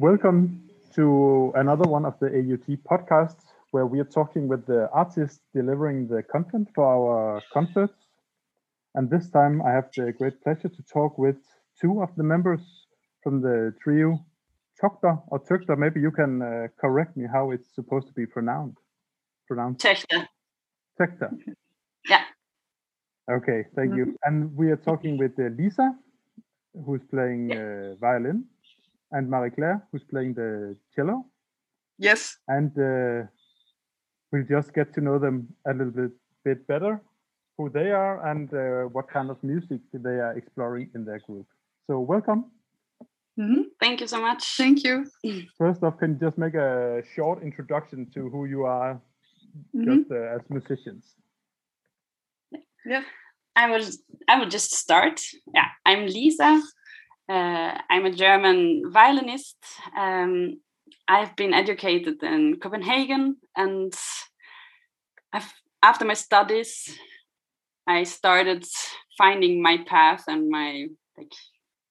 Welcome to another one of the AUT podcasts where we are talking with the artists delivering the content for our concerts. And this time I have the great pleasure to talk with two of the members from the trio Chokta or Turkta. Maybe you can uh, correct me how it's supposed to be pronounced. Pronounced. Töchter. Töchter. Yeah. Okay, thank mm -hmm. you. And we are talking with uh, Lisa, who's playing uh, violin, and Marie Claire, who's playing the cello. Yes. And uh, we'll just get to know them a little bit, bit better, who they are, and uh, what kind of music they are exploring in their group. So, welcome. Mm -hmm. Thank you so much. Thank you. First off, can you just make a short introduction to who you are, mm -hmm. just uh, as musicians? Yeah. I will. I will just start. Yeah, I'm Lisa. Uh, I'm a German violinist. Um, I've been educated in Copenhagen, and I've, after my studies, I started finding my path and my like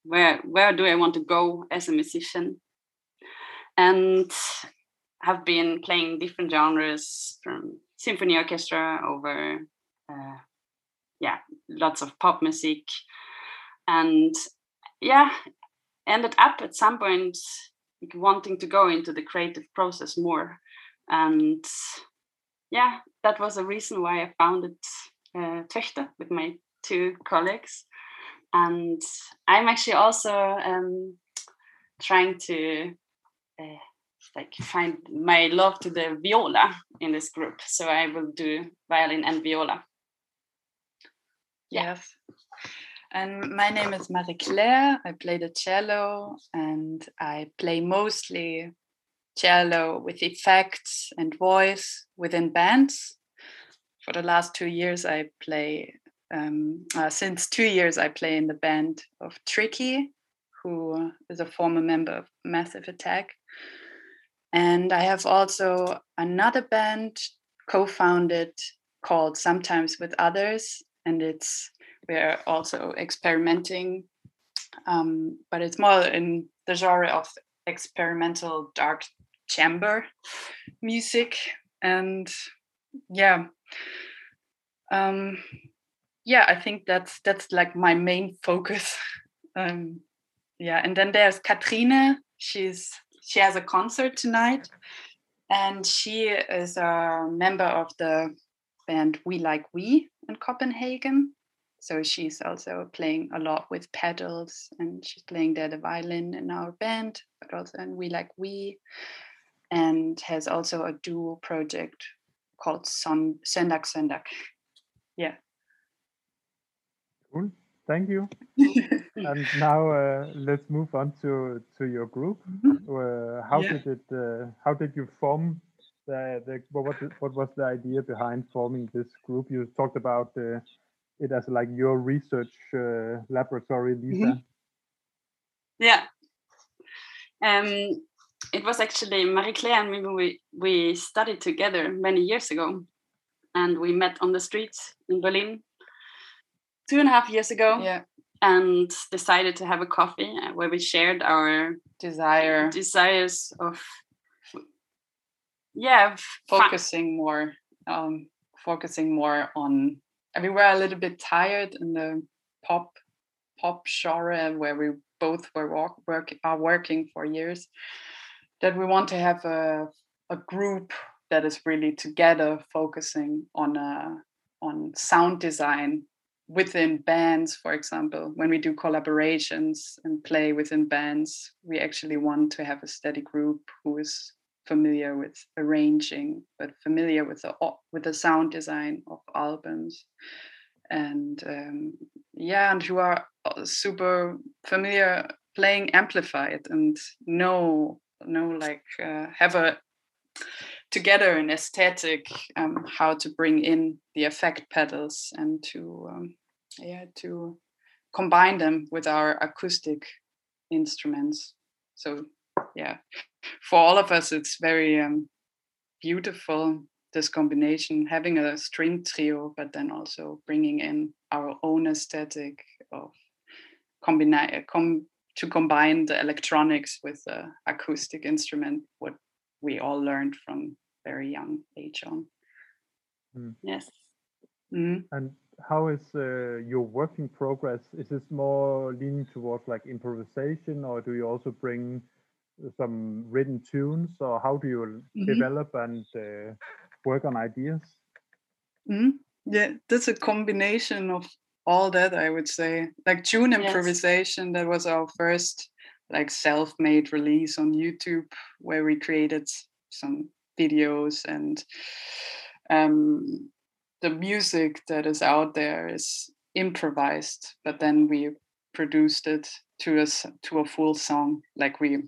where where do I want to go as a musician, and have been playing different genres from symphony orchestra over uh, yeah lots of pop music and yeah ended up at some point wanting to go into the creative process more. And yeah that was a reason why i founded uh, Töchter with my two colleagues. And i'm actually also um, trying to uh, like find my love to the viola in this group. So i will do violin and viola. Yes. And my name is Marie Claire. I play the cello and I play mostly cello with effects and voice within bands. For the last two years, I play, um, uh, since two years, I play in the band of Tricky, who is a former member of Massive Attack. And I have also another band co founded called Sometimes with Others and it's we're also experimenting um, but it's more in the genre of experimental dark chamber music and yeah. Um, yeah i think that's that's like my main focus. Um, yeah and then there's katrine. She's she has a concert tonight and she is a member of the band We Like We in Copenhagen. So she's also playing a lot with pedals and she's playing there the violin in our band, but also in We Like We, and has also a duo project called Son Sendak Sendak. Yeah. Cool. Thank you. and now uh, let's move on to to your group. Mm -hmm. uh, how yeah. did it? Uh, how did you form the, the what was what was the idea behind forming this group? You talked about uh, it as like your research uh, laboratory, Lisa. Mm -hmm. Yeah. Um, it was actually Marie Claire and me. We we studied together many years ago, and we met on the streets in Berlin two and a half years ago. Yeah. And decided to have a coffee uh, where we shared our desire desires of yeah focusing more um focusing more on i mean we're a little bit tired in the pop pop genre where we both were work, work are working for years that we want to have a a group that is really together focusing on a uh, on sound design within bands for example. When we do collaborations and play within bands we actually want to have a steady group who is familiar with arranging, but familiar with the with the sound design of albums, and um, yeah, and who are uh, super familiar playing amplified and know know like uh, have a together an aesthetic um, how to bring in the effect pedals and to um, yeah to combine them with our acoustic instruments. So yeah for all of us it's very um, beautiful this combination having a string trio but then also bringing in our own aesthetic of combine com- to combine the electronics with the acoustic instrument, what we all learned from very young age on. Mm. Yes. Mm. And how is uh, your working progress? Is this more leaning towards like improvisation, or do you also bring some written tunes, or how do you mm-hmm. develop and uh, work on ideas? Mm-hmm. Yeah, that's a combination of all that I would say. Like tune improvisation, yes. that was our first like self-made release on YouTube, where we created some videos and um, the music that is out there is improvised, but then we produced it to a to a full song. Like we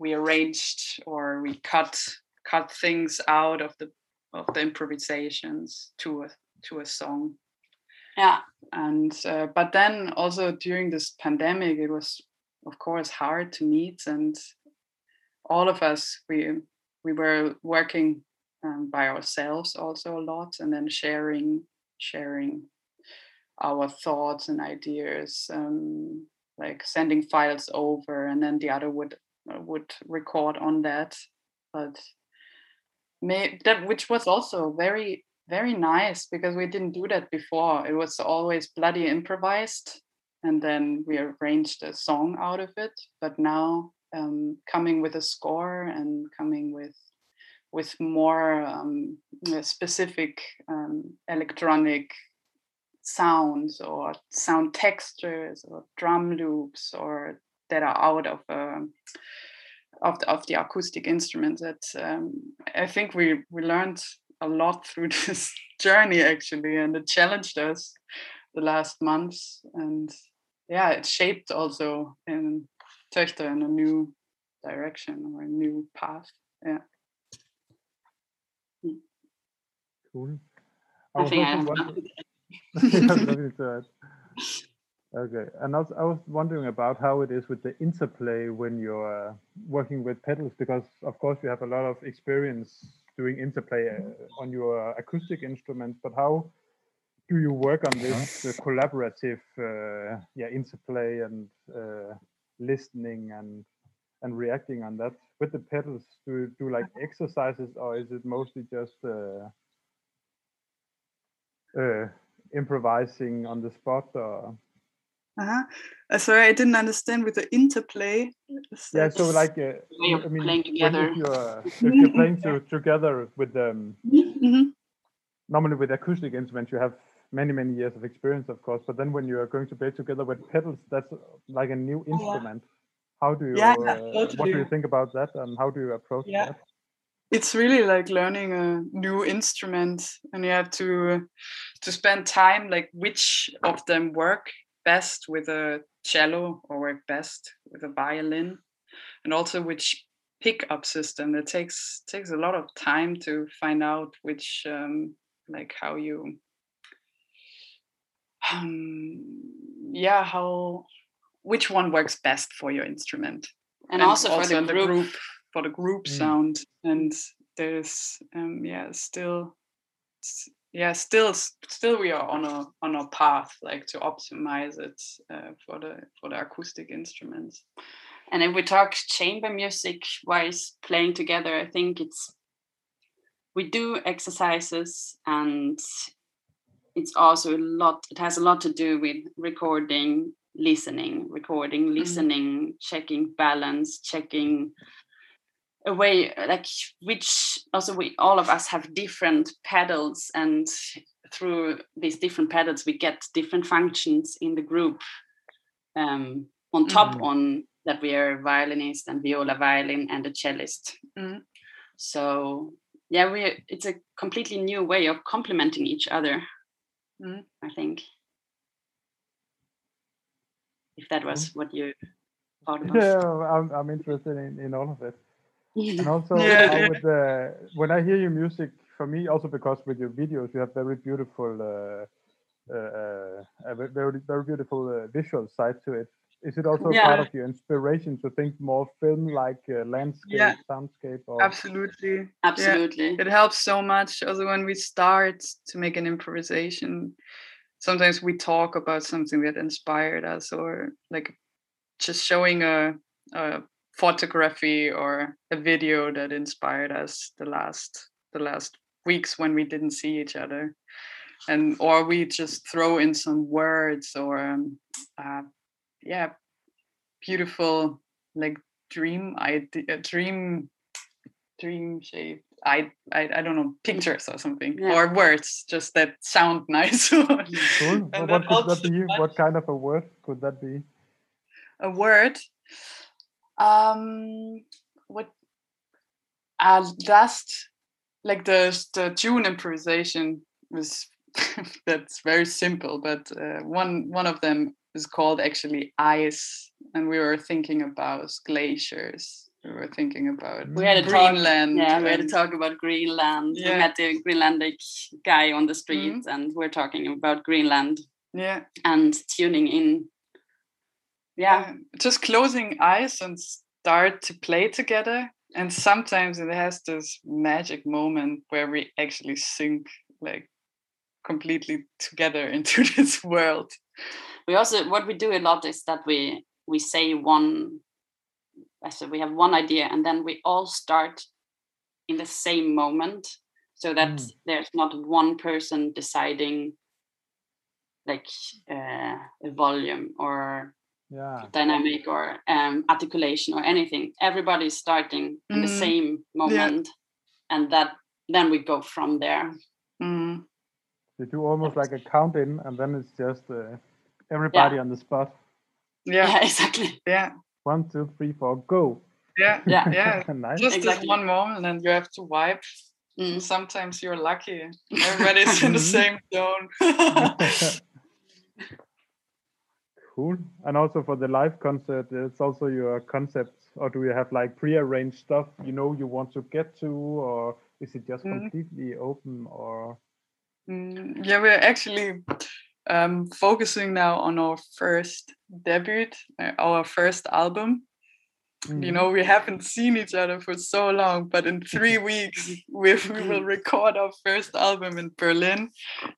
we arranged or we cut cut things out of the of the improvisations to a to a song. Yeah, and uh, but then also during this pandemic, it was of course hard to meet, and all of us we we were working um, by ourselves also a lot and then sharing sharing our thoughts and ideas um, like sending files over and then the other would would record on that but may, that which was also very very nice because we didn't do that before. It was always bloody improvised and then we arranged a song out of it. But now um, coming with a score and coming with with more um, specific um, electronic sounds or sound textures or drum loops or that are out of uh, of, the, of the acoustic instruments that um, I think we we learned a lot through this journey actually and it challenged us the last months. And yeah it shaped also in Töchter in a new direction or a new path. Yeah. Cool. I, I think I have Okay, and I was, I was wondering about how it is with the interplay when you're uh, working with pedals, because of course you have a lot of experience doing interplay uh, on your acoustic instruments, but how do you work on this uh, collaborative, uh, yeah, interplay and uh, listening and and reacting on that with the pedals? Do you do like exercises, or is it mostly just uh, uh, improvising on the spot or uh-huh. Uh, sorry, I didn't understand with the interplay. Yeah, so like uh, I mean, playing together. If you're, if you're playing to, together with um, mm-hmm. normally with acoustic instruments, you have many many years of experience, of course. But then when you are going to play together with pedals, that's like a new instrument. Yeah. How do you? Yeah, uh, totally. What do you think about that, and how do you approach yeah. that? it's really like learning a new instrument and you have to to spend time like which of them work best with a cello or work best with a violin and also which pickup system. It takes takes a lot of time to find out which um, like how you um, yeah how which one works best for your instrument. And, and also, also, for the group, the group. for the group mm. sound. And there's um yeah still yeah still still we are on a on a path like to optimize it uh, for the for the acoustic instruments and if we talk chamber music wise playing together i think it's we do exercises and it's also a lot it has a lot to do with recording listening recording mm-hmm. listening mm-hmm. checking balance checking a way like which also we all of us have different pedals and through these different pedals we get different functions in the group um, on top mm. on that we are violinist and viola violin and a cellist mm. so yeah we it's a completely new way of complementing each other mm. i think if that was what you thought about yeah i'm, I'm interested in, in all of it and also yeah. with the, when I hear your music, for me, also because with your videos, you have very beautiful, uh, uh, uh a very very beautiful uh, visual side to it. Is it also yeah. part of your inspiration to think more film-like uh, landscape, yeah. soundscape? Or? Absolutely, absolutely. It helps so much. Also, when we start to make an improvisation, sometimes we talk about something that inspired us or like just showing a, a photography or a video that inspired us the last the last weeks when we didn't see each other and or we just throw in some words or um, uh, yeah beautiful like dream idea dream dream shape I, I I don't know pictures or something yeah. or words just that sound nice. cool. Well, what could that be? What kind of a word could that be? A word. Um, what? Uh, last like the the tune improvisation was that's very simple, but uh, one one of them is called actually ice, and we were thinking about glaciers. We were thinking about we had a Greenland. Talk, yeah, we had to talk about Greenland. Yeah. We met the Greenlandic guy on the street, mm-hmm. and we're talking about Greenland. Yeah, and tuning in. Yeah. yeah, just closing eyes and start to play together and sometimes it has this magic moment where we actually sink like completely together into this world we also what we do a lot is that we we say one so we have one idea and then we all start in the same moment so that mm. there's not one person deciding like uh, a volume or yeah. dynamic or um, articulation or anything. Everybody's starting mm. in the mm. same moment, yeah. and that then we go from there. Mm. You do almost like a count in, and then it's just uh, everybody yeah. on the spot. Yeah. yeah, exactly. Yeah. One, two, three, four, go. Yeah, yeah, yeah. nice. Just exactly. this one moment, and you have to wipe. Mm. Sometimes you're lucky. Everybody's in the same zone. Cool. And also for the live concert, it's also your concept, or do you have like pre-arranged stuff you know you want to get to, or is it just mm. completely open? Or mm, yeah, we're actually um, focusing now on our first debut, uh, our first album. Mm. You know, we haven't seen each other for so long, but in three weeks we, we will record our first album in Berlin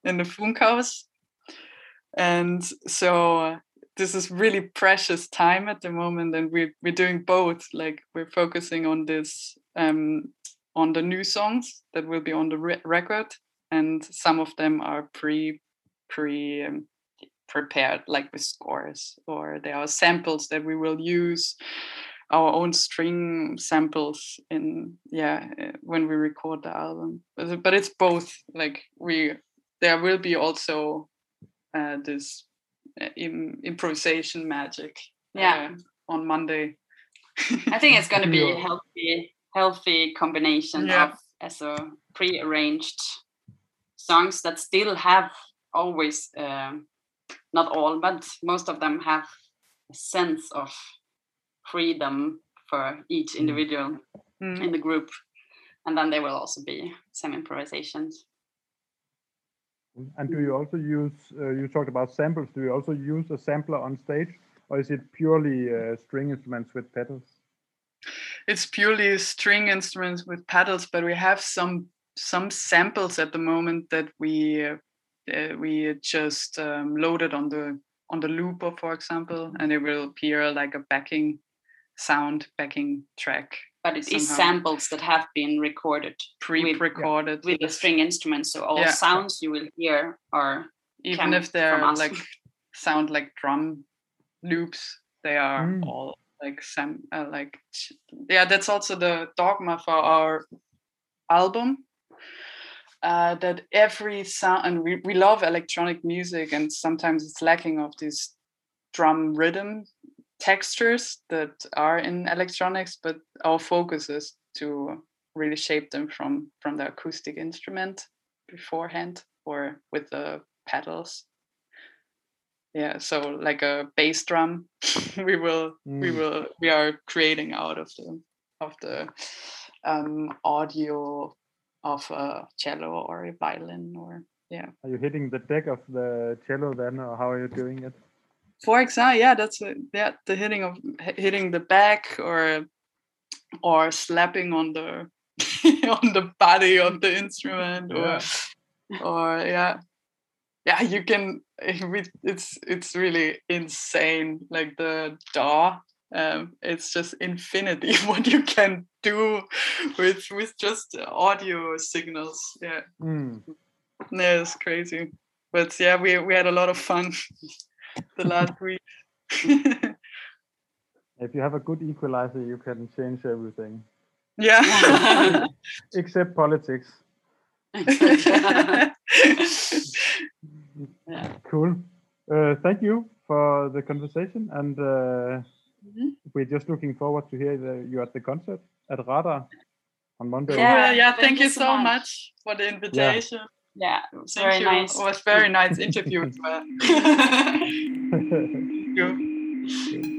in the Funkhaus. And so this is really precious time at the moment and we're, we're doing both like we're focusing on this um, on the new songs that will be on the re- record and some of them are pre pre um, prepared like with scores or there are samples that we will use our own string samples in yeah uh, when we record the album. But, but it's both like we there will be also uh, this uh, improvisation magic yeah uh, on monday i think it's going to be a healthy healthy combination yeah. of as a pre-arranged songs that still have always uh, not all but most of them have a sense of freedom for each mm. individual mm. in the group and then there will also be some improvisations and do you also use, uh, you talked about samples, do you also use a sampler on stage or is it purely uh, string instruments with pedals? It's purely string instruments with pedals, but we have some some samples at the moment that we uh, we just um, loaded on the on the looper, for example, and it will appear like a backing sound backing track but it somehow. is samples that have been recorded pre-recorded with, with the string instruments so all yeah. sounds you will hear are even if they're like sound like drum loops they are mm. all like sam uh, like yeah that's also the dogma for our album uh, that every sound and we, we love electronic music and sometimes it's lacking of this drum rhythm textures that are in electronics, but our focus is to really shape them from from the acoustic instrument beforehand or with the pedals. Yeah, so like a bass drum, we will mm. we will we are creating out of the of the um, audio of a cello or a violin or yeah. Are you hitting the deck of the cello then, or how are you doing it? For example yeah that's a, yeah the hitting of hitting the back or or slapping on the on the body of the instrument or yeah. or yeah yeah, you can. It's it's really insane. Like the DAW, um, it's just infinity what you can do with with just audio signals. Yeah, Mm. yeah, it's crazy. But yeah, we we had a lot of fun the last week. If you have a good equalizer, you can change everything yeah. except politics. Yeah. Cool. Uh, thank you for the conversation, and uh, Mhm. we're just looking forward to hear the, you at the concert at Radar on Monday. Yeah. yeah, yeah. thank Thank you you so so much. much for the invitation. yeah, it was Thank very you. nice. It was very nice interview as well. Thank you.